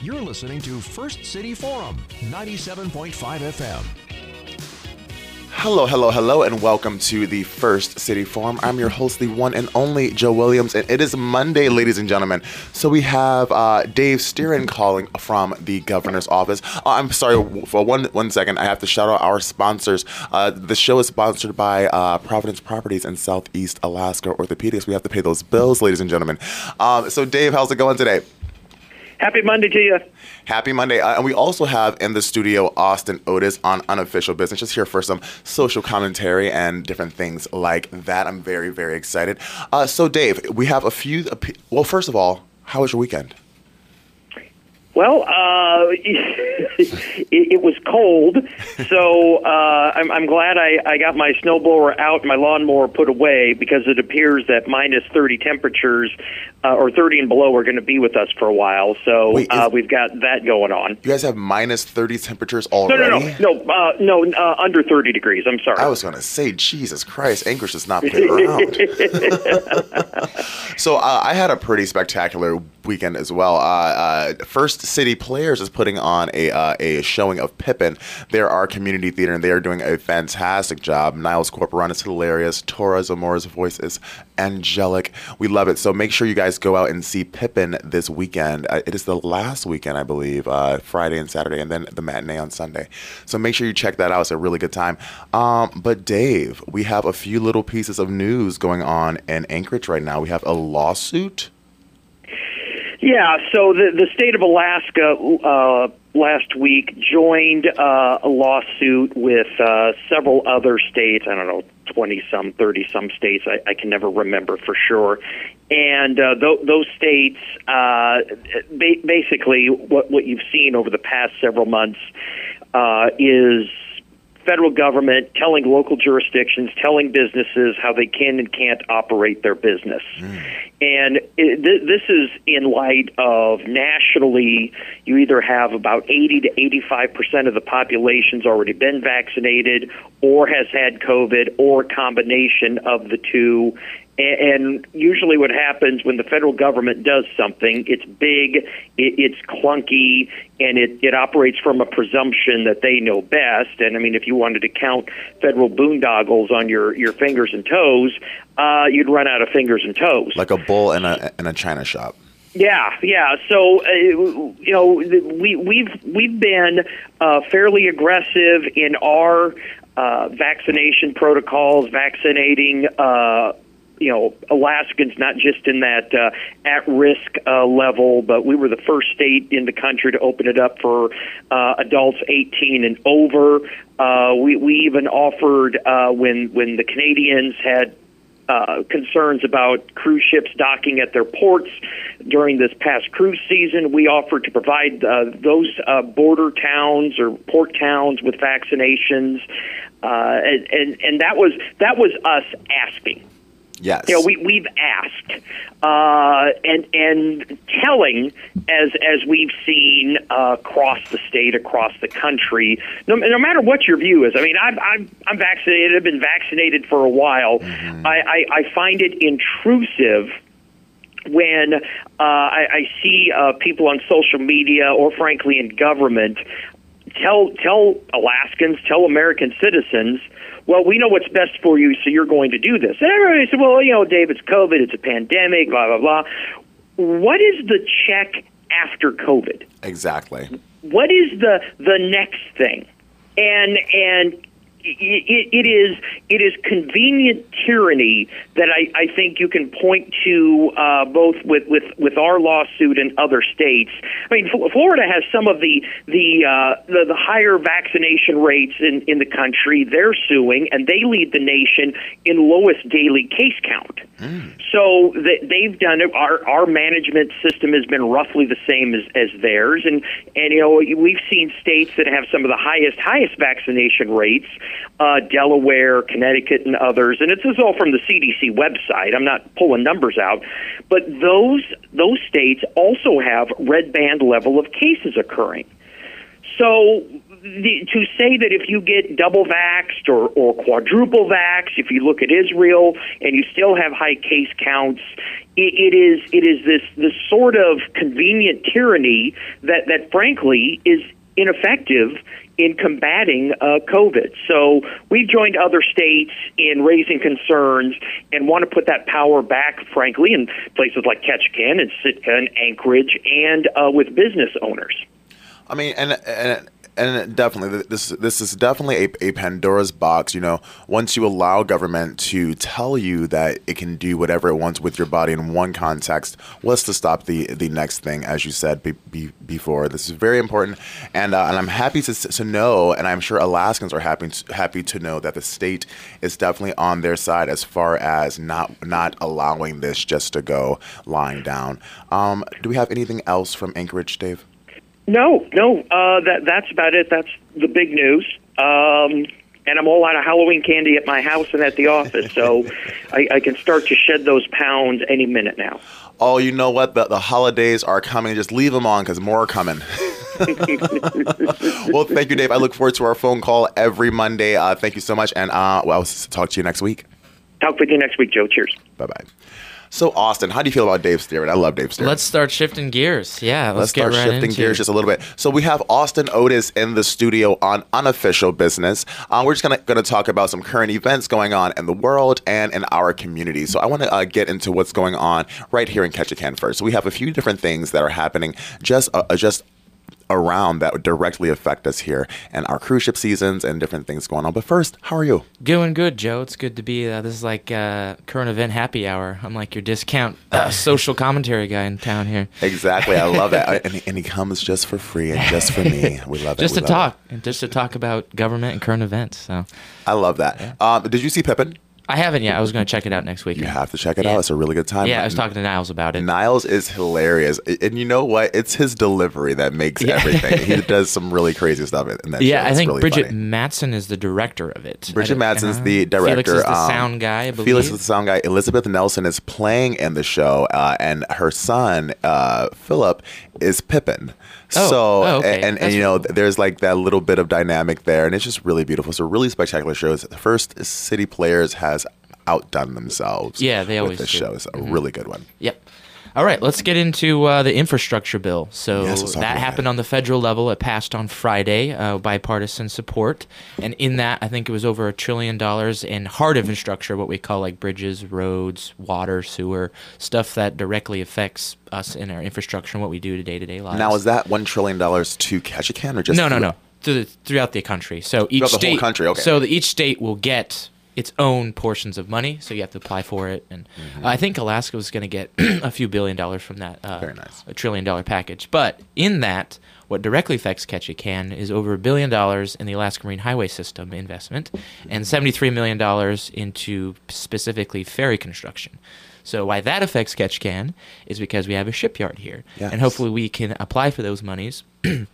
You're listening to First City Forum, 97.5 FM. Hello, hello, hello, and welcome to the First City Forum. I'm your host, the one and only Joe Williams, and it is Monday, ladies and gentlemen. So we have uh, Dave Stieren calling from the governor's office. Uh, I'm sorry for one one second. I have to shout out our sponsors. Uh, the show is sponsored by uh, Providence Properties in Southeast Alaska Orthopedics. We have to pay those bills, ladies and gentlemen. Um, so, Dave, how's it going today? Happy Monday to you. Happy Monday. Uh, and we also have in the studio Austin Otos on Unofficial Business, just here for some social commentary and different things like that. I'm very, very excited. Uh, so, Dave, we have a few. Well, first of all, how was your weekend? Well, uh, it, it, was cold, so uh, I'm, I'm glad I, I got my snowblower out, my lawnmower put away, because it appears that minus 30 temperatures uh, or 30 and below are going to be with us for a while. So Wait, uh, we've got that going on. You guys have minus 30 temperatures already? No, no, no, no, uh, no uh, under 30 degrees. I'm sorry. I was going to say, Jesus Christ, Anchorage does not play around. so uh, I had a pretty spectacular weekend as well. Uh, uh, First City Players is putting on a uh, a showing of Pippin. They're our community theater, and they are doing a fantastic job. Niles Corporon is hilarious. Tora Zamora's voice is angelic. We love it. So make sure you guys go out and see Pippin this weekend. Uh, it is the last weekend, I believe, uh, Friday and Saturday, and then the matinee on Sunday. So make sure you check that out. It's a really good time. Um, but Dave, we have a few little pieces of news going on in Anchorage right now. We have a lawsuit yeah, so the the state of Alaska uh, last week joined uh, a lawsuit with uh, several other states. I don't know, twenty some, thirty some states. I, I can never remember for sure. And uh, th- those states, uh, ba- basically, what what you've seen over the past several months uh, is federal government telling local jurisdictions, telling businesses how they can and can't operate their business. Mm. And it, th- this is in light of nationally, you either have about 80 to 85 percent of the population's already been vaccinated, or has had COVID, or a combination of the two, and usually, what happens when the federal government does something, it's big, it's clunky, and it, it operates from a presumption that they know best. And I mean, if you wanted to count federal boondoggles on your, your fingers and toes, uh, you'd run out of fingers and toes. Like a bull in a in a china shop. Yeah, yeah. So uh, you know, we we've we've been uh, fairly aggressive in our uh, vaccination protocols, vaccinating uh, you know Alaskans, not just in that uh, at-risk uh, level, but we were the first state in the country to open it up for uh, adults 18 and over. Uh, we we even offered uh, when when the Canadians had uh, concerns about cruise ships docking at their ports during this past cruise season. We offered to provide uh, those uh, border towns or port towns with vaccinations, uh, and, and and that was that was us asking. Yes. You know, we we've asked, uh, and and telling as as we've seen uh, across the state, across the country. No, no matter what your view is, I mean, I'm I'm I'm vaccinated. I've been vaccinated for a while. Mm-hmm. I, I I find it intrusive when uh, I, I see uh, people on social media or frankly in government tell tell Alaskans, tell American citizens well, we know what's best for you, so you're going to do this. And everybody said, well, you know, Dave, it's COVID, it's a pandemic, blah, blah, blah. What is the check after COVID? Exactly. What is the the next thing? And and it, it is it is convenient tyranny that I, I think you can point to uh, both with, with, with our lawsuit and other states. I mean, Florida has some of the the, uh, the the higher vaccination rates in, in the country. They're suing, and they lead the nation in lowest daily case count. Mm. So they've done it. Our our management system has been roughly the same as, as theirs, and and you know we've seen states that have some of the highest highest vaccination rates uh, Delaware, Connecticut, and others. And it's this all from the CDC website. I'm not pulling numbers out, but those those states also have red band level of cases occurring. So the, to say that if you get double vaxxed or, or quadruple vaxxed, if you look at Israel and you still have high case counts, it, it is it is this this sort of convenient tyranny that that frankly is ineffective in combating uh, COVID. So we've joined other states in raising concerns and want to put that power back, frankly, in places like Ketchikan and Sitka and Anchorage and uh, with business owners. I mean, and and and definitely this this is definitely a, a Pandora's box. You know, once you allow government to tell you that it can do whatever it wants with your body in one context, what's to stop the the next thing? As you said be, be, before, this is very important, and uh, and I'm happy to to know, and I'm sure Alaskans are happy to, happy to know that the state is definitely on their side as far as not not allowing this just to go lying down. Um, do we have anything else from Anchorage, Dave? No, no. Uh, that that's about it. That's the big news. Um, and I'm all out of Halloween candy at my house and at the office, so I, I can start to shed those pounds any minute now. Oh, you know what? The, the holidays are coming. Just leave them on because more are coming. well, thank you, Dave. I look forward to our phone call every Monday. Uh, thank you so much, and uh, well, I'll talk to you next week. Talk with you next week, Joe. Cheers. Bye bye. So, Austin, how do you feel about Dave Stewart? I love Dave Stewart. Let's start shifting gears. Yeah, let's, let's start right shifting gears it. just a little bit. So we have Austin Otos in the studio on unofficial business. Uh, we're just gonna gonna talk about some current events going on in the world and in our community. So I want to uh, get into what's going on right here in Ketchikan first. So we have a few different things that are happening just uh, just around that would directly affect us here and our cruise ship seasons and different things going on. But first, how are you? Doing good, Joe. It's good to be. Uh, this is like uh, current event happy hour. I'm like your discount uh, social commentary guy in town here. Exactly, I love it, and, he, and he comes just for free and just for me. We love it. Just we to talk, and just to talk about government and current events. So I love that. Um, did you see Pippin? I haven't yet. I was going to check it out next week. You have to check it Yeah. out. It's a really good time. Yeah, I was talking to Niles about it. Niles is hilarious, and you know what? It's his delivery that makes Yeah. everything. he does some really crazy stuff in that. yeah, show. I think really Bridget funny. Matson is the director of it. Bridget I don't- uh, the director. Felix is the um, sound guy. I believe. Felix is the sound guy. Elizabeth Nelson is playing in the show, uh, and her son uh, Philip is Pippin. Oh, so, oh, okay. and, and, you know, cool. there's like that little bit of dynamic there, and it's just really beautiful. So, really spectacular shows. The first City Players has outdone themselves. Yeah, they with always this do. Mm-hmm. show. It's a really good one. Yep. All right, let's get into uh, the infrastructure bill. So Yes, that happened that. on the federal level. It passed on Friday, uh, bipartisan support, and in that, I think it was over a trillion dollars in hard infrastructure, what we call like bridges, roads, water, sewer, stuff that directly affects us in our infrastructure and what we do to day to day lives. Now, is that $1 trillion to Ketchikan or just. no, no, no, throughout the country. So each Throughout the whole state, country, okay. So each state will get its own portions of money. So you have to apply for it, and Mm-hmm. I think Alaska was going to get a few billion dollars from that. Uh, Very nice. A trillion dollar package, but in that. What directly affects Ketchikan is over a billion dollars in the Alaska Marine Highway System investment and $73 million into specifically ferry construction. So, why that affects Ketchikan is because we have a shipyard here. Yes. And hopefully, we can apply for those monies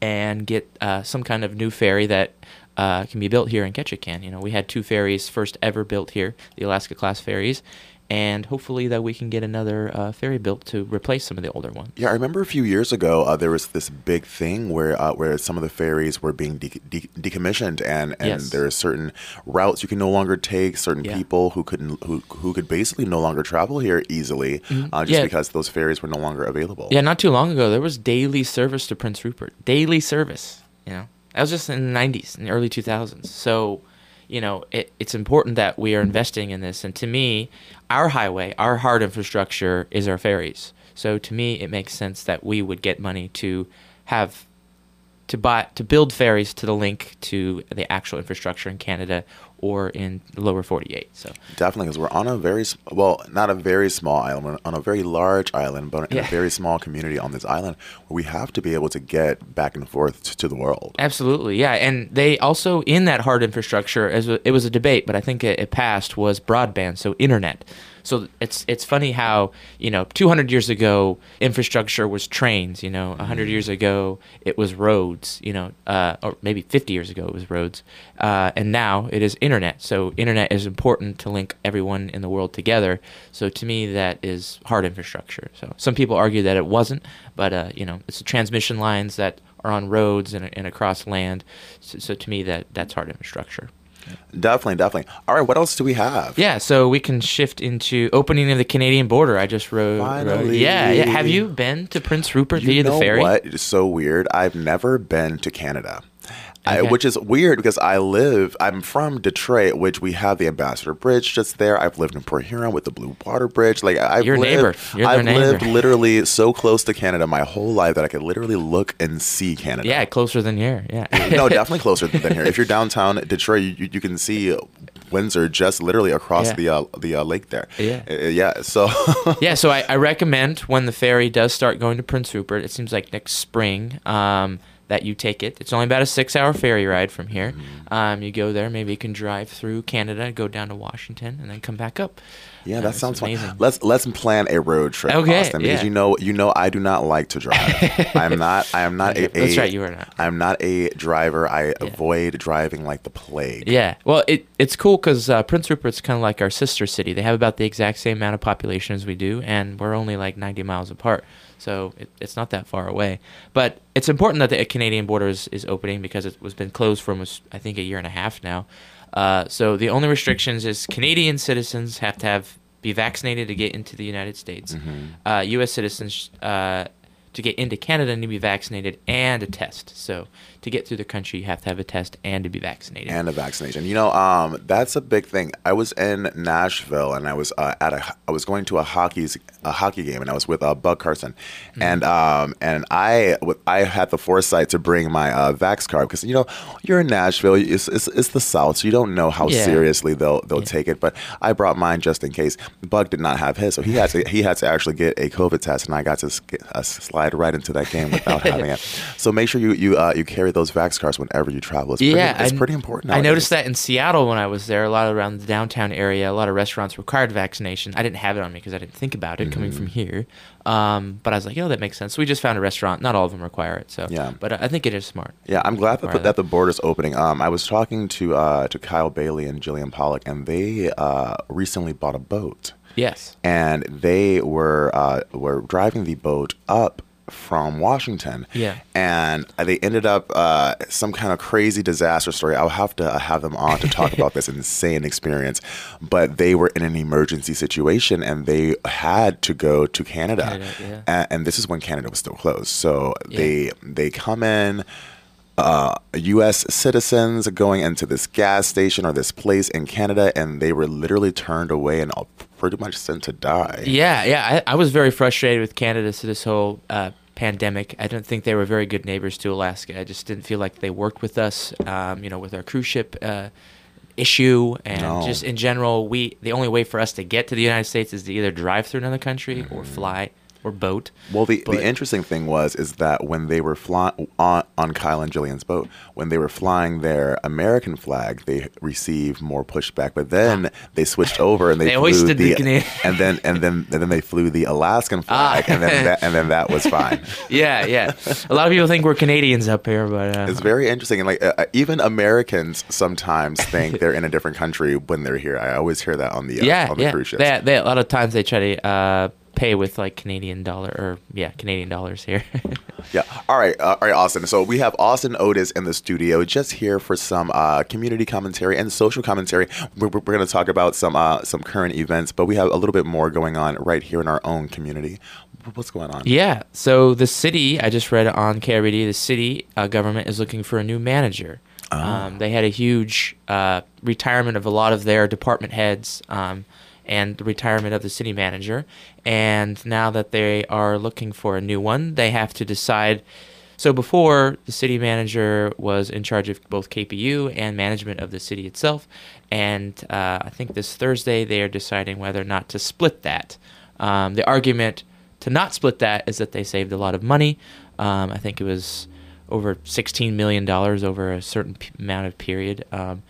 and get uh, some kind of new ferry that uh, can be built here in Ketchikan. You know, we had two ferries first ever built here, the Alaska class ferries, and hopefully that we can get another uh, ferry built to replace some of the older ones. Yeah, I remember a few years ago uh, there was this big thing where uh, where some of the ferries were being de- de- decommissioned, and and Yes. there are certain routes you can no longer take, certain Yeah. people who couldn't who who could basically no longer travel here easily, uh, just Mm-hmm. Yeah. because those ferries were no longer available. Yeah, not too long ago there was daily service to Prince Rupert. Daily service, you know. That was just in the 90s, in the early 2000s. So, you know, it, it's important that we are investing in this. And to me, our highway, our hard infrastructure is our ferries. So to me, it makes sense that we would get money to have to buy to build ferries to the link to the actual infrastructure in Canada or in the lower 48. So Definitely, because we're on a very well, not a very small island, we're on a very large island, but in a very small community on this island where we have to be able to get back and forth to the world. Absolutely, yeah, and they also in that hard infrastructure, as a, it was a debate, but I think it, it passed was broadband, so internet. So it's it's funny how you know 200 years ago infrastructure was trains. You know, 100 years ago it was roads. You know, uh, or maybe 50 years ago it was roads, uh, and now it is internet. So internet is important to link everyone in the world together. So to me, that is hard infrastructure. So some people argue that it wasn't, but uh, you know, it's the transmission lines that are on roads and, and across land. So, so to me, that that's hard infrastructure. Definitely, definitely. All right, what else do we have? Yeah, so we can shift into opening of the Canadian border. I just wrote. wrote- yeah, yeah. Have you been to Prince Rupert You via know the ferry? what? It's so weird. I've never been to Canada. I, which is weird because I live, I'm from Detroit, which we have the Ambassador Bridge just there. I've lived in Port Huron with the Blue Water Bridge. Like I've Your lived, neighbor. I've neighbor. lived literally so close to Canada my whole life that I could literally look and see Canada. Yeah, closer than here. Yeah. no, definitely closer than here. If you're downtown Detroit, you, you can see Windsor just literally across Yeah. the uh, the uh, lake there. Yeah. Uh, yeah. So yeah, so I, I recommend when the ferry does start going to Prince Rupert, it seems like next spring, um, that you take it. It's only about a six hour ferry ride from here. Mm-hmm. Um, you go there, maybe you can drive through Canada, go down to Washington, and then come back up. Yeah, Uh, that sounds fun. amazing. Let's let's plan a road trip, Okay, Austin, because yeah. you know you know I do not like to drive. I'm not I am not a, That's right, you are not. I'm not a driver. I avoid driving like the plague. Yeah, well, it it's cool because uh, Prince Rupert's kind of like our sister city. They have about the exact same amount of population as we do, and we're only like 90 miles apart. So it, it's not that far away. But it's important that the Canadian border is, is opening because it was been closed for almost, I think, a year and a half now. Uh, so the only restrictions is Canadian citizens have to have be vaccinated to get into the United States. Uh, U.S. citizens uh, to get into Canada need to be vaccinated and a test. So to get through the country, you have to have a test and to be vaccinated. and a vaccination. You know, um, that's a big thing. I was in Nashville and I was uh, at a I was going to a hockey's a hockey game and I was with uh, Bug Carson, Hmm. and um, and I I had the foresight to bring my uh, Vax card because you know you're in Nashville, it's, it's, it's the South, so you don't know how Yeah. seriously they'll they'll take it. But I brought mine just in case. Bug did not have his, so he had to he had to actually get a COVID test, and I got to get- uh, slide right into that game without having it. So make sure you you uh, you carry those Vax cards whenever you travel. It's pretty, yeah, it's I- pretty important. I noticed that in Seattle when I was there, a lot around the downtown area, a lot of restaurants required vaccination. I didn't have it on me because I didn't think about it coming from Mm-hmm. here. Um, but I was like, oh, that makes sense. So we just found a restaurant. Not all of them require it. So Yeah. but I think it is smart. Yeah, I'm glad that that the border's opening. Um, I was talking to uh, to Kyle Bailey and Jillian Pollock, and they uh, recently bought a boat, Yes. and they were uh, were driving the boat up from Washington. Yeah. and they ended up uh, some kind of crazy disaster story. I'll have to have them on to talk about this insane experience. But they were in an emergency situation, and they had to go to Canada, Canada, yeah. A- and, this is when Canada was still closed. So Yeah. they they come in uh, U.S. citizens going into this gas station or this place in Canada, and they were literally turned away and all pretty much sent to die. Yeah, yeah. I, I was very frustrated with Canada to this whole uh, pandemic. I don't think they were very good neighbors to Alaska. I just didn't feel like they worked with us. Um, you know, with our cruise ship uh, issue and No. just in general, we the only way for us to get to the United States is to either drive through another country or fly or boat. Well, the, But- the interesting thing was is that when they were flying on, on Kyle and Jillian's boat, when they were flying their American flag, they received more pushback. But then they switched over and they, They flew hoisted the the, Canadian- and then and then and then they flew the Alaskan Ah. flag, and then that, and then that was fine. Yeah, yeah. A lot of people think we're Canadians up here, but uh, It's very interesting, and like uh, uh, even Americans sometimes think they're in a different country when they're here. I always hear that on the uh, yeah, on the yeah. cruise ships. They, they, a lot of times they try to uh, pay with like Canadian dollar or yeah, Canadian dollars here. Yeah. All right. Uh, all right, Austin. So we have Austin Otos in the studio, just here for some uh, community commentary and social commentary. We're, we're going to talk about some uh, some current events, but we have a little bit more going on right here in our own community. What's going on? Yeah. So the city, I just read on KRBD, the city uh, government is looking for a new manager. Um, they had a huge uh, retirement of a lot of their department heads um, and the retirement of the city manager. And now that they are looking for a new one, they have to decide. So before, the city manager was in charge of both KPU and management of the city itself. And uh, I think this Thursday they are deciding whether or not to split that. Um, the argument to not split that is that they saved a lot of money. Um, I think it was over $16 million over a certain p- amount of period. Um,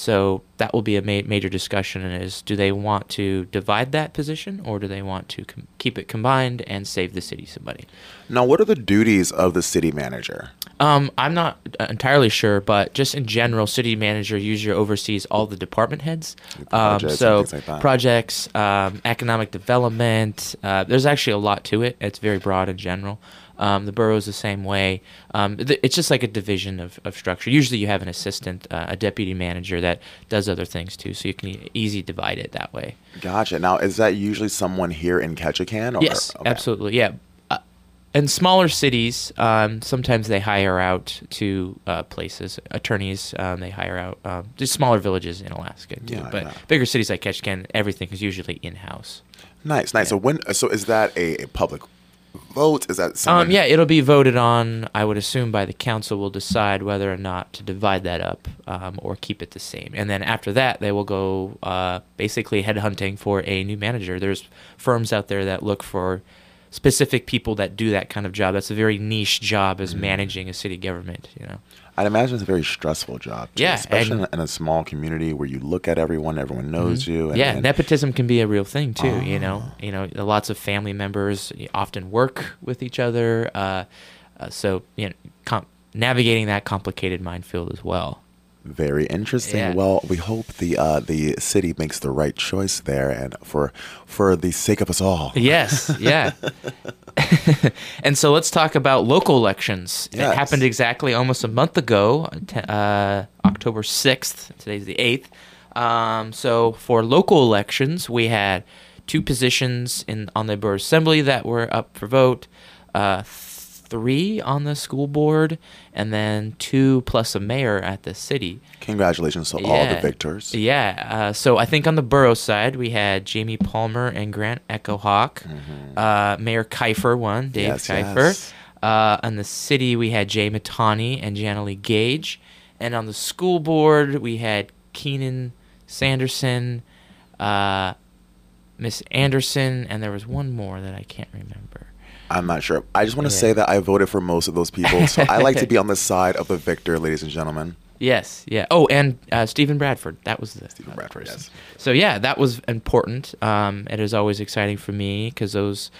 So that will be a ma- major discussion is do they want to divide that position or do they want to com- keep it combined and save the city some money? Now, what are the duties of the city manager? Um, I'm not entirely sure, but just in general, city manager usually oversees all the department heads. Um, Projects so like projects, um, economic development. Uh, there's actually a lot to it. It's very broad in general. Um, the borough's the same way. Um, th- it's just like a division of, of structure. Usually, you have an assistant, uh, a deputy manager that does other things too, so you can e- easy divide it that way. Gotcha. Now, is that usually someone here in Ketchikan? Or, Yes, okay. absolutely. Yeah. Uh, in smaller cities, um, sometimes they hire out to uh, places. Attorneys, um, they hire out. Um, just smaller villages in Alaska too. Yeah, but yeah. bigger cities like Ketchikan, everything is usually in house. Nice, nice. So when, so is that a, a public vote? Is that someone? Um, yeah, it'll be voted on. I would assume by the council will decide whether or not to divide that up um, or keep it the same. And then after that, they will go uh, basically headhunting for a new manager. There's firms out there that look for specific people that do that kind of job. That's a very niche job, as managing a city government. You know. I'd imagine it's a very stressful job. Too, Yeah, especially and- in, a, small community where you look at everyone, everyone knows you. And, yeah, and- nepotism can be a real thing too. You know, you know, lots of family members often work with each other. Uh, uh, so you know, com- navigating that complicated minefield as well. Very interesting. Yeah. Well, we hope the uh, the city makes the right choice there, and for for the sake of us all. Yes, yeah. and so let's talk about local elections. Yes. It happened exactly almost a month ago, uh, October 6th. Today's the 8th. Um, so for local elections, we had two positions in on the borough assembly that were up for vote, uh, three on the school board, and then two plus a mayor at the city. Congratulations to all the victors. Yeah. Uh, so I think on the borough side, we had Jamie Palmer and Grant Echo Hawk. Uh, Mayor Kiffer won, Dave Mm-hmm. Yes, Kiffer. yes. Uh, on the city, we had Jai Mahtani and Janalee Gage. And on the school board, we had Keenan Sanderson, uh, Miss Anderson, and there was one more that I can't remember. I'm not sure. I just want to Yeah. say that I voted for most of those people, so I like to be on the side of the victor, ladies and gentlemen. Yes, yeah. Oh, and uh, Stephen Bradford. That was the Stephen Bradford, person. yes. So yeah, that was important. Um, it is always exciting for me because those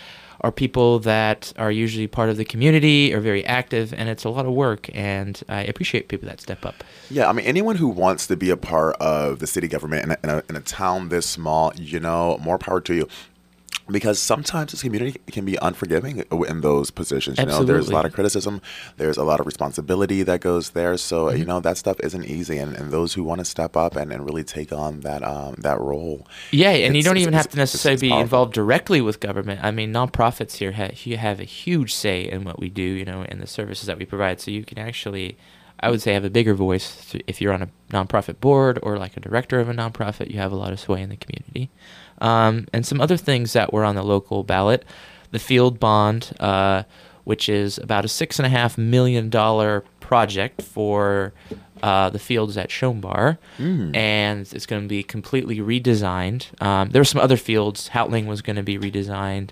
are people that are usually part of the community, are very active, and it's a lot of work. And I appreciate people that step up. Yeah, I mean, anyone who wants to be a part of the city government in a, in a, in a town this small, you know, more power to you. Because sometimes this community can be unforgiving in those positions. You know, there's a lot of criticism, there's a lot of responsibility that goes there. So Mm-hmm. you know that stuff isn't easy, and, and those who want to step up and, and really take on that um, that role. Yeah, and you don't even have to necessarily it's be powerful. involved directly with government. I mean, nonprofits here ha- you have a huge say in what we do, you know, in the services that we provide. So you can actually, I would say, have a bigger voice if you're on a nonprofit board or like a director of a nonprofit. You have a lot of sway in the community. Um, and some other things that were on the local ballot, the field bond, uh, which is about a six and a half million dollar project for uh, the fields at Schoenbar, and it's going to be completely redesigned. Um, there were some other fields. Houghtaling was going to be redesigned.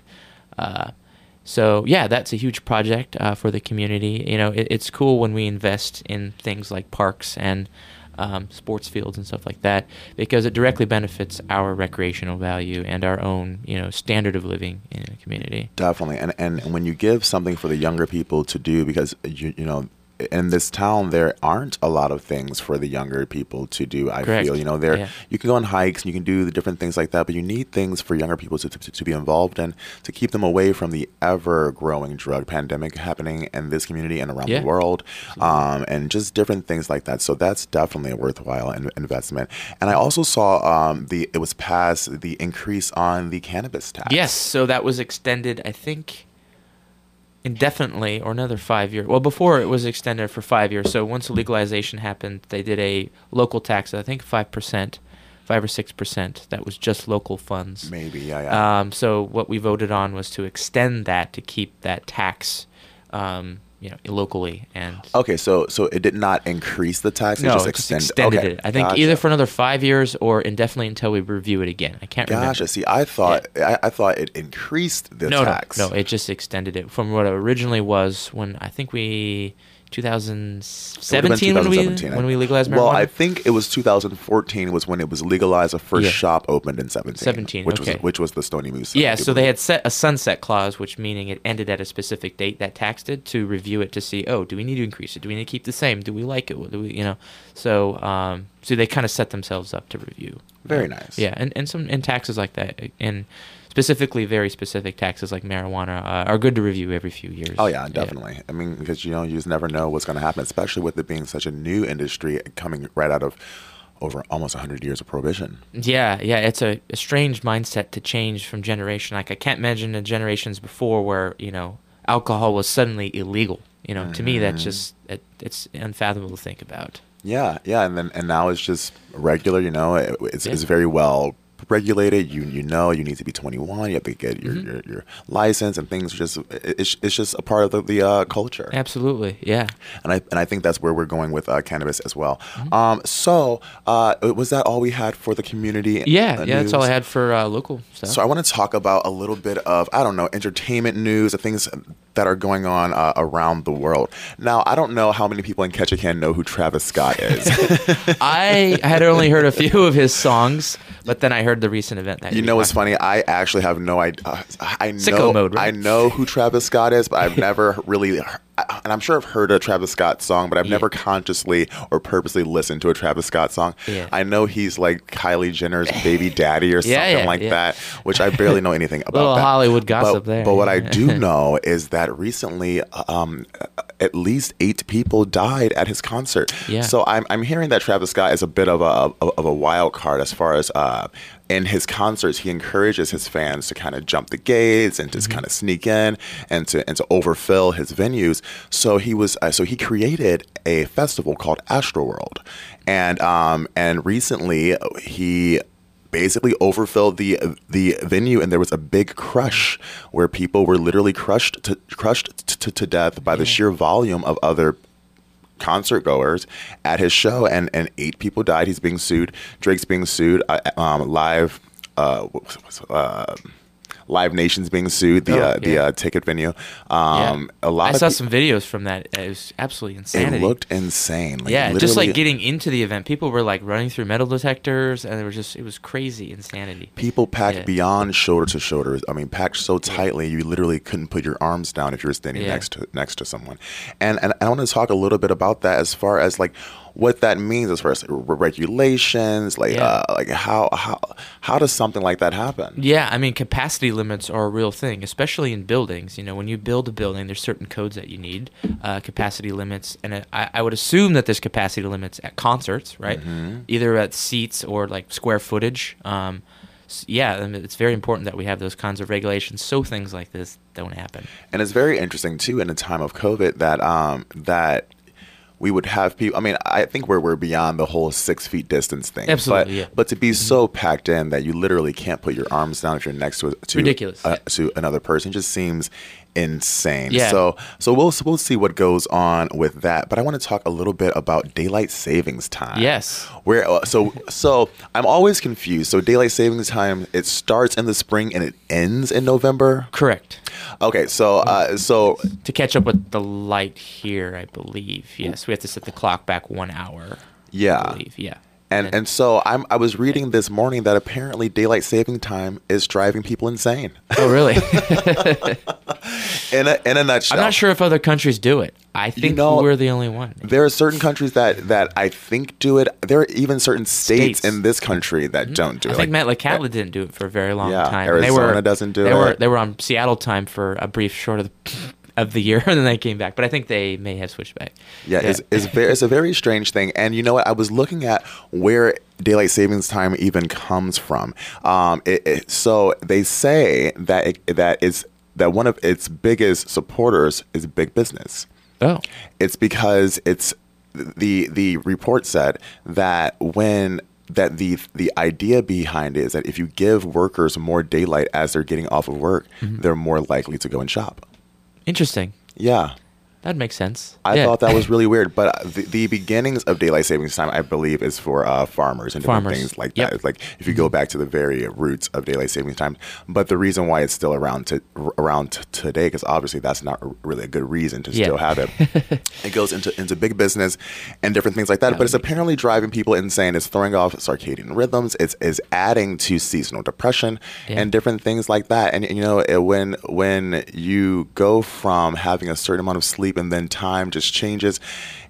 Uh, so yeah, that's a huge project uh, for the community. You know, it, it's cool when we invest in things like parks and um, sports fields and stuff like that because it directly benefits our recreational value and our own, you know, standard of living in the community. Definitely, and and when you give something for the younger people to do, because you you know. In this town, there aren't a lot of things for the younger people to do. I Correct. feel, you know, there Yeah. you can go on hikes and you can do the different things like that, but you need things for younger people to, to, to be involved in to keep them away from the ever growing drug pandemic happening in this community and around Yeah. the world, um, and just different things like that. So that's definitely a worthwhile in- investment. And I also saw um, the it was passed the increase on the cannabis tax. Yes, so that was extended, I think, indefinitely or another five years. Well, before it was extended for five years. So once legalization happened, they did a local tax, I think five percent, five or six percent. That was just local funds. maybe, yeah, yeah. Um, so what we voted on was to extend that to keep that tax, um, you know, locally and. Okay, so so it did not increase the tax. No, it just it just extend- extended okay, it. I think gotcha. either for another five years or indefinitely until we review it again. I can't remember. Gotcha. See, I thought I, I thought it increased the no, tax. No, no, it just extended it from what it originally was when I think we 2017 when we when we legalized marijuana. Well, I think it was 2014 was when it was legalized. The first Yeah. shop opened in 17. 17, which okay. was which was the Stony Moose. yeah, so they had set a sunset clause, which meaning it ended at a specific date that taxed it to review it to see, oh, do we need to increase it? Do we need to keep the same? Do we like it? Do we, you know? So, um, so they kind of set themselves up to review. Very nice. Yeah, and, and some and taxes like that, and specifically very specific taxes like marijuana uh, are good to review every few years. Oh yeah, definitely. I mean, because you know, you just never know what's going to happen, especially with it being such a new industry coming right out of over almost 100 years of prohibition. Yeah, yeah, it's a, a strange mindset to change from generation. Like I can't imagine the generations before where you know alcohol was suddenly illegal. You know, to me Mm-hmm. that's just it, it's unfathomable to think about. Yeah, yeah, and then and now it's just regular. You know, it, it's, Yeah. it's very well regulated. You you know you need to be 21. You have to get your Mm-hmm. your, your license and things. Just it's it's just a part of the, the uh, culture. Absolutely, yeah. And I and I think that's where we're going with uh, cannabis as well. Mm-hmm. Um, so uh, was that all we had for the community? Yeah, uh, yeah, that's all I had for uh, local stuff. So I want to talk about a little bit of I don't know entertainment news, the things that are going on uh, around the world. Now I don't know how many people in Ketchikan know who Travis Scott is. I had only heard a few of his songs, but then I heard the recent event that you know what's funny? I actually have no idea. Uh, I know Sicko mode, right? I know who Travis Scott is, but I've never really. And I'm sure I've heard a Travis Scott song, but I've Yeah. never consciously or purposely listened to a Travis Scott song. Yeah. I know he's like Kylie Jenner's baby daddy or something Yeah, yeah, like that, which I barely know anything about. Little that. Hollywood gossip but, there. But what I do know is that recently, um, at least eight people died at his concert. Yeah. So I'm, I'm hearing that Travis Scott is a bit of a of a wild card as far as uh, in his concerts he encourages his fans to kind of jump the gates and just kind of sneak in and to and to overfill his venues. So he was uh, so he created a festival called Astroworld, and um and recently he basically overfilled the the venue and there was a big crush where people were literally crushed to crushed to, to death by the sheer volume of other concert goers at his show and and eight people died. He's being sued. Drake's being sued uh, um, live uh, uh, Live Nation's being sued, the Oh, uh, the uh, ticket venue. Um, A lot I saw peo- some videos from that. It was absolutely insane. It looked insane. Like, yeah, just like getting into the event, people were like running through metal detectors, and it was just it was crazy insanity. people packed Yeah. beyond shoulder to shoulder. I mean, packed so tightly you literally couldn't put your arms down if you were standing Yeah. next to next to someone. And and I want to talk a little bit about that as far as like what that means as far as regulations, like Yeah. uh, like how how how does something like that happen? Yeah, I mean capacity limits are a real thing, especially in buildings. You know, when you build a building, there's certain codes that you need, uh, capacity limits, and I, I would assume that there's capacity limits at concerts, right? Either at seats or like square footage. Um, yeah, I mean, it's very important that we have those kinds of regulations so things like this don't happen. And it's very interesting too in a time of COVID that um that we would have people. I mean, I think we're we're beyond the whole six feet distance thing. Absolutely, But, yeah. Mm-hmm. but to be so packed in that you literally can't put your arms down if you're next to to Ridiculous, uh, yeah. to another person just seems insane. Yeah. So so we'll we'll see what goes on with that. But I want to talk a little bit about daylight savings time. Yes. Where uh, so so I'm always confused. So daylight savings time it starts in the spring and it ends in November. Correct. Okay, so uh, so To catch up with the light here, I believe. Yes, we have to set the clock back one hour. Yeah. I believe. Yeah. And and so I'm I was reading this morning that apparently daylight saving time is driving people insane. oh, really? in a in a nutshell. I'm not sure if other countries do it. I think know, we're the only one. There are certain countries that that I think do it. There are even certain states, States. in this country that mm-hmm. don't do I it. think Like- Metlakatla didn't do it for a very long Yeah, time. Arizona doesn't do they Were, they were on Seattle time for a brief short of the, of the year, and then they came back. But I think they may have switched back. Yeah, It's, it's, very, it's a very strange thing. And you know what? I was looking at where daylight savings time even comes from. Um, it, it, so they say that it, that is that one of its biggest supporters is big business. Oh, It's because it's the the report said that when that the the idea behind it is that if you give workers more daylight as they're getting off of work, Mm-hmm. they're more likely to go and shop. Interesting. Yeah. That makes sense. I Yeah. thought that was really weird, but the, the beginnings of daylight savings time, I believe, is for uh, farmers and different things like Yep. that. It's like if you go back to the very roots of daylight savings time, but the reason why it's still around to around t- today, because obviously that's not r- really a good reason to Yeah. still have it. it goes into into big business and different things like that. But it's apparently driving people insane. It's throwing off circadian rhythms. It's is adding to seasonal depression Yeah. and different things like that. And you know, it, when when you go from having a certain amount of sleep and then time just changes.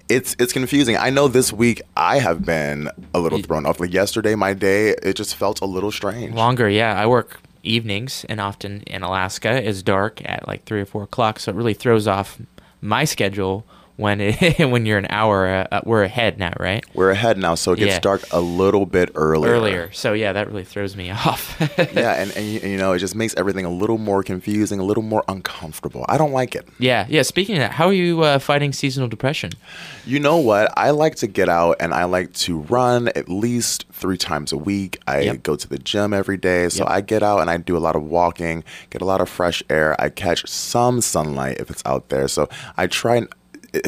It's it's confusing. I know this week I have been a little thrown off. Like yesterday, my day it just felt a little strange. Longer, yeah. I work evenings, and often in Alaska is dark at like three or four o'clock, so it really throws off my schedule when it, when you're an hour. Uh, we're ahead now, right? We're ahead now, so it gets Yeah. dark a little bit earlier. Earlier, so yeah, that really throws me off. yeah, and, and you, you know, it just makes everything a little more confusing, a little more uncomfortable. I don't like it. yeah, yeah. Speaking of that, how are you uh, fighting seasonal depression? You know what? I like to get out and I like to run at least three times a week. I Yep. go to the gym every day. So Yep. I get out and I do a lot of walking, get a lot of fresh air. I catch some sunlight if it's out there. So I try and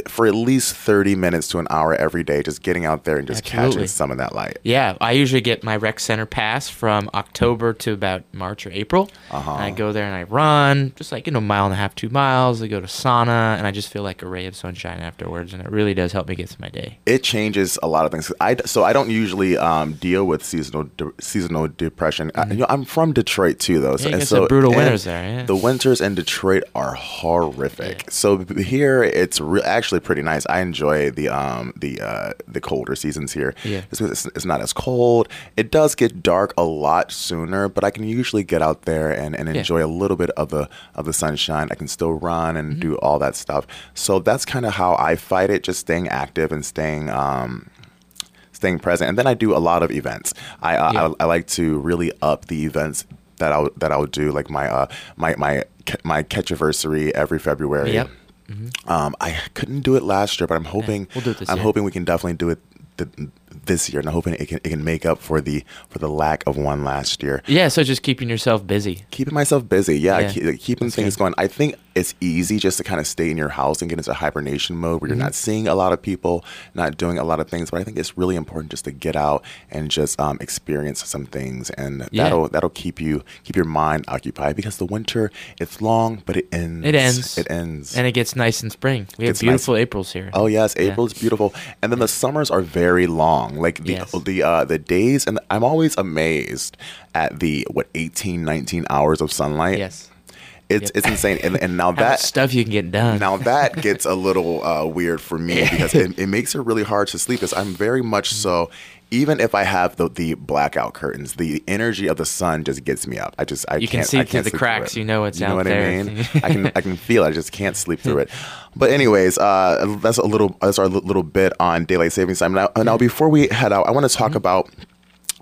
for at least 30 minutes to an hour every day, just getting out there and just Absolutely. catching some of that light. Yeah, I usually get my rec center pass from October to about March or April. Uh-huh. And I go there and I run, just like you know, mile and a half, two miles. I go to sauna, and I just feel like a ray of sunshine afterwards, and it really does help me get through my day. it changes a lot of things. I so I don't usually um, deal with seasonal de- seasonal depression. I, you know, I'm from Detroit too, though. Mm-hmm. Yeah, and so brutal winters there, yeah. The winters in Detroit are horrific. Yeah. So here it's re- actually pretty nice. I enjoy the um the uh, the colder seasons here. Yeah. 'cause it's, it's not as cold. It does get dark a lot sooner, but I can usually get out there and, and Yeah. enjoy a little bit of the of the sunshine. I can still run and Mm-hmm. do all that stuff. So that's kind of how I fight it. Just staying active and staying um staying present. And then I do a lot of events. I uh, Yeah. I, I like to really up the events that I'll that I'll do like my uh my my my catchiversary every February. Yep. Um, I couldn't do it last year, but I'm hoping we'll it this I'm year. hoping we can definitely do it th- this year, and I'm hoping it can it can make up for the for the lack of one last year. Yeah, so just keeping yourself busy. Keeping myself busy, yeah, Yeah. keep, keeping That's things good. going. I think it's easy just to kind of stay in your house and get into hibernation mode where Mm-hmm. you're not seeing a lot of people, not doing a lot of things. But I think it's really important just to get out and just um, experience some things, and Yeah. that'll that'll keep you keep your mind occupied because the winter it's long, but it ends. It ends. It ends. And it gets nice in spring. We have Gets nice. beautiful Aprils here. Oh yes, Yeah. April is beautiful, and then the summers are very long. Like the Yes. the uh, the days, and I'm always amazed at the what 18, 19 hours of sunlight. Yes. It's Yep. it's insane. And, and now that stuff you can get done. now that gets a little uh, weird for me because it, it makes it really hard to sleep. Because I'm very much so. Even if I have the, the blackout curtains, the energy of the sun just gets me up. I just I You can can't see I through can't the sleep through cracks, you know it's you know out what there. I mean? I can I can feel it. I just can't sleep through it. But anyways, uh, that's a little that's our little bit on daylight savings time. Now, now before we head out, I want to talk about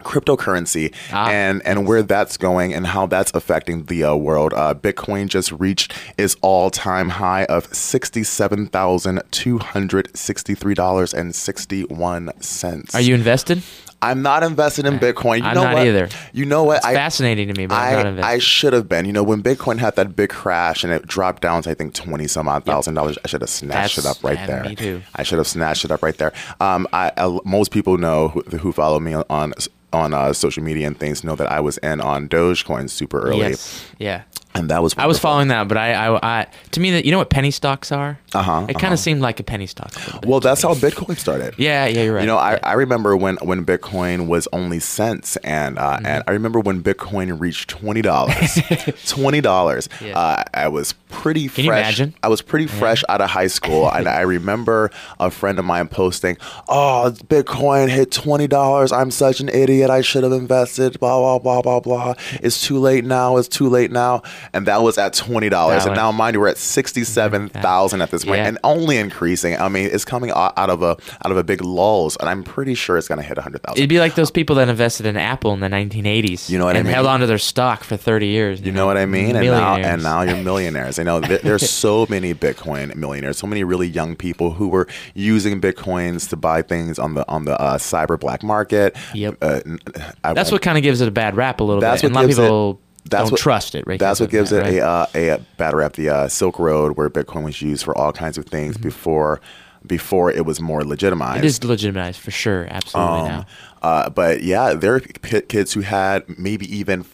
cryptocurrency Ah, and and where that's going and how that's affecting the uh, world. Uh, Bitcoin just reached its all time high of sixty seven thousand two hundred sixty three dollars and sixty one cents. Are you invested? I'm not invested in Bitcoin. You I'm know not what? either. You know what? It's fascinating to me, but I'm not I, invested. I should have been. You know, when Bitcoin had that big crash and it dropped down to I think twenty some odd thousand dollars, I should have snatched That's- it up right there. me too. I should have snatched it up right there. Um, I, I most people know who, who follow me on on uh, social media and things know that I was in on Dogecoin super early, Yes. Yeah. And that was I was following that, but I, I, I to me that you know what penny stocks are. Uh-huh, It kind of seemed like a penny stock. a Well, that's how Bitcoin started. Yeah, yeah, you're right. You know, I, I remember when, when Bitcoin was only cents, and uh, Mm-hmm. and I remember when Bitcoin reached twenty dollars. twenty dollars. Yeah. Uh, I was pretty Can fresh. you imagine? I was pretty fresh out of high school, and I remember a friend of mine posting, "Oh, Bitcoin hit twenty dollars. I'm such an idiot. I should have invested. Blah blah blah blah blah. It's too late now. It's too late now." And that was at twenty dollars, and now mind you, we're at sixty-seven thousand at this point, Yeah. and only increasing. I mean, it's coming out of a out of a big lulls, and I'm pretty sure it's going to hit a hundred thousand. It'd be like those people that invested in Apple in the 1980s. You know what I and mean? held onto their stock for 30 years. You know what I mean? And now, and now you're millionaires. I know there, there's so many Bitcoin millionaires, so many really young people who were using Bitcoins to buy things on the on the uh, cyber black market. Yep. Uh, I That's what kind of gives it a bad rap a little That's bit. And a what lot of gives it- people that's don't what, trust it. Right? That's what gives that, it right? a, uh, a bad rap. The uh, Silk Road, where Bitcoin was used for all kinds of things Mm-hmm. before before it was more legitimized. It is legitimized for sure. Absolutely now. Uh, but yeah, there are p- kids who had maybe even.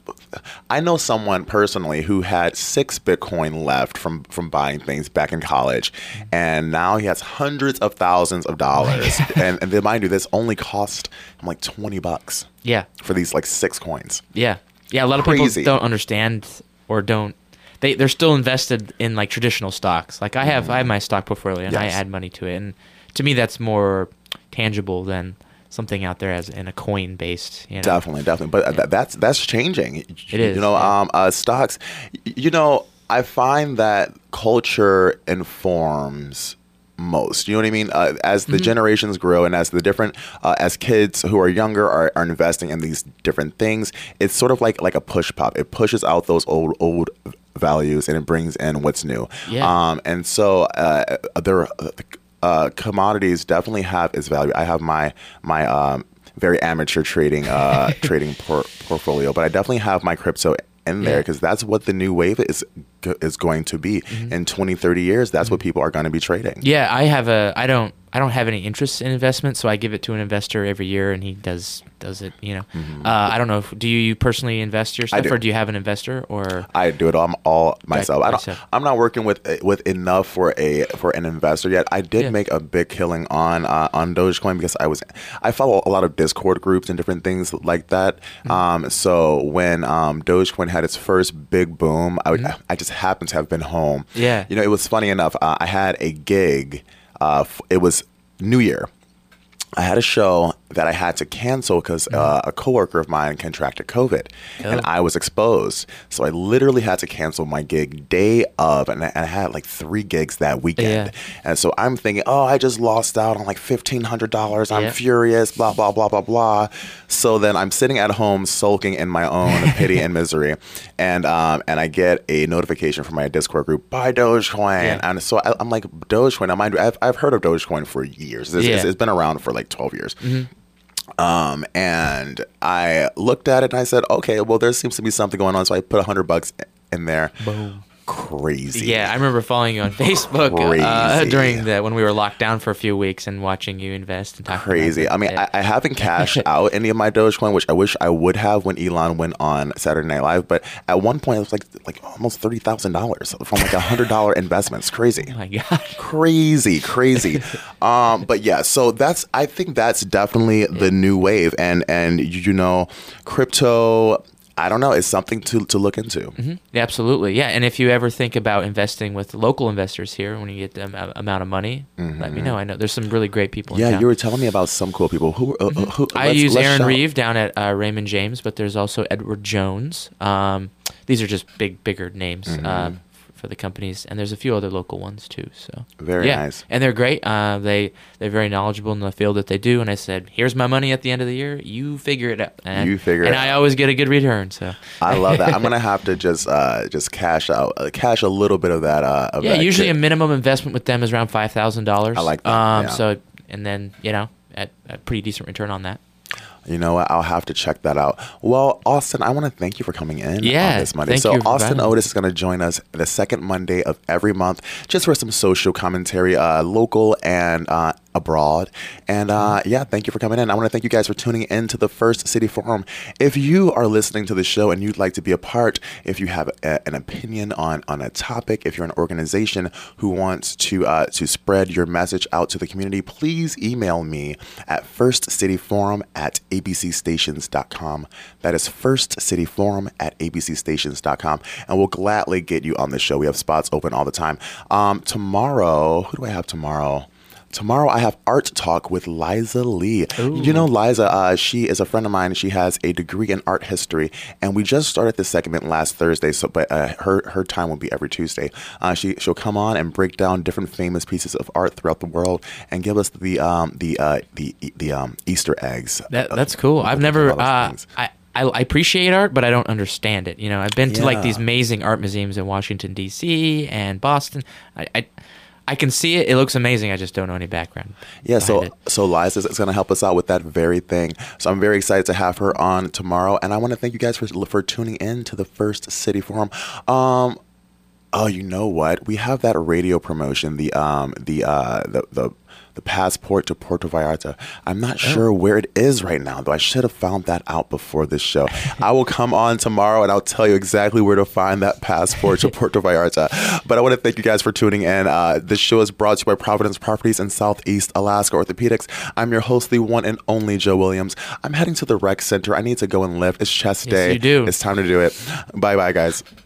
I know someone personally who had six Bitcoin left from from buying things back in college, and now he has hundreds of thousands of dollars. and and mind you, this only cost him like twenty bucks Yeah. for these like six coins. Yeah, yeah. A lot of Crazy. people don't understand or don't. They they're still invested in like traditional stocks. Like I have I have my stock portfolio and I add money to it, and to me that's more tangible than something out there as in a coin based. You know? Definitely, definitely. But th- that's that's changing. It is, You know, yeah. um, uh, stocks. You know, I find that culture informs most. You know what I mean? Uh, as Mm-hmm. the generations grow and as the different, uh, as kids who are younger are, are investing in these different things, it's sort of like like a push pop. It pushes out those old old values and it brings in what's new. Yeah. Um, and so uh, there. Uh, commodities definitely have its value. I have my my um, very amateur trading uh, trading por- portfolio, but I definitely have my crypto in there Yeah. because that's what the new wave is is going to be in 20 30 years that's what people are going to be trading Mm-hmm. Yeah, I have a. I don't. I don't have any interest in investment, so I give it to an investor every year, and he does does it. You know, uh, I don't know. If, do you personally invest your stuff, Mm-hmm. do. or do you have an investor? Or I do it all, all myself. I don't. I'm not working with with enough for a for an investor yet. I did Yeah. make a big killing on uh, on Dogecoin because I was I follow a lot of Discord groups and different things like that. Mm-hmm. Um, so when um, Dogecoin had its first big boom, I would, Mm-hmm. I just happened to have been home. Yeah. you know, it was funny enough. Uh, I had a gig. Uh, it was New Year. I had a show that I had to cancel because uh, a coworker of mine contracted COVID, and Oh. I was exposed. So I literally had to cancel my gig day of, and I, and I had like three gigs that weekend. Yeah. And so I'm thinking, oh, I just lost out on like fifteen hundred dollars. I'm Yeah. furious. Blah blah blah blah blah. So then I'm sitting at home sulking in my own pity and misery, and um and I get a notification from my Discord group, buy Dogecoin, Yeah. and so I, I'm like Dogecoin. Now mind you, I've I've heard of Dogecoin for years. It's, it's- Yeah. Mm-hmm. it's been around for like twelve years. Um, and I looked at it and I said, okay, well, there seems to be something going on. So I put a hundred bucks in there. Boom. Crazy. Yeah, I remember following you on Facebook uh, during the when we were locked down for a few weeks and watching you invest and talk. Crazy. I mean, I, I haven't cashed out any of my Dogecoin, which I wish I would have when Elon went on Saturday Night Live. But at one point, it was like like almost thirty thousand dollars from like a hundred dollar investments. Crazy. oh my god. crazy crazy um but yeah so that's i think that's definitely the new wave and and you know crypto i don't know it's something to to look into Yeah, absolutely. Yeah, and if you ever think about investing with local investors here, when you get the amount of money, let me know. I know there's some really great people. in yeah you were telling me about some cool people who, uh, uh, who I use Aaron shout- Reeve down at uh, Raymond James, but there's also Edward Jones. Um, these are just big, bigger names uh, f- for the companies, and there's a few other local ones too. So Very yeah. nice. and they're great. Uh, they they're very knowledgeable in the field that they do. And I said, "Here's my money at the end of the year. You figure it out." And, You figure and it I always get a good return. So i love that i'm gonna have to just uh just cash out uh, cash a little bit of that uh of yeah, that usually kit. a minimum investment with them is around five thousand dollars. I like that, Um, yeah. So and then you know at a pretty decent return on that. You know what? I'll have to check that out. Well, Austin, I want to thank you for coming in Yeah, on this Monday. thank so Austin. Otos is going to join us the second Monday of every month, just for some social commentary, uh, local and uh, abroad. And uh, yeah, thank you for coming in. I want to thank you guys for tuning in to the First City Forum. If you are listening to the show and you'd like to be a part, if you have a, an opinion on on a topic, if you're an organization who wants to uh, to spread your message out to the community, please email me at firstcityforum at abcstations.com. That is firstcityforum at abcstations.com. And we'll gladly get you on the show. We have spots open all the time. Um, tomorrow, who do I have tomorrow? Tomorrow I have art talk with Liza Lee. You know Liza, uh, she is a friend of mine. She has a degree in art history, and we just started this segment last Thursday. So, but uh, her her time will be every Tuesday. Uh, she she'll come on and break down different famous pieces of art throughout the world and give us the um the uh the the um Easter eggs. That that's cool. I've never. Uh. I, I appreciate art, but I don't understand it. You know, I've been to like these amazing art museums in Washington D.C. and Boston. I. I I can see it. It looks amazing. I just don't know any background. Yeah, so it. so Liza is going to help us out with that very thing. So I'm very excited to have her on tomorrow, and I want to thank you guys for for tuning in to the First City Forum. Um, oh, you know what? We have that radio promotion, the um the uh the the the passport to Puerto Vallarta. I'm not sure where it is right now, though. I should have found that out before this show. I will come on tomorrow and I'll tell you exactly where to find that passport to Puerto Vallarta. But I want to thank you guys for tuning in. Uh, this show is brought to you by Providence Properties in Southeast Alaska Orthopedics. I'm your host, the one and only Joe Williams. I'm heading to the rec center. I need to go and lift. It's chest Yes, day. you do. It's time to do it. Bye bye, guys.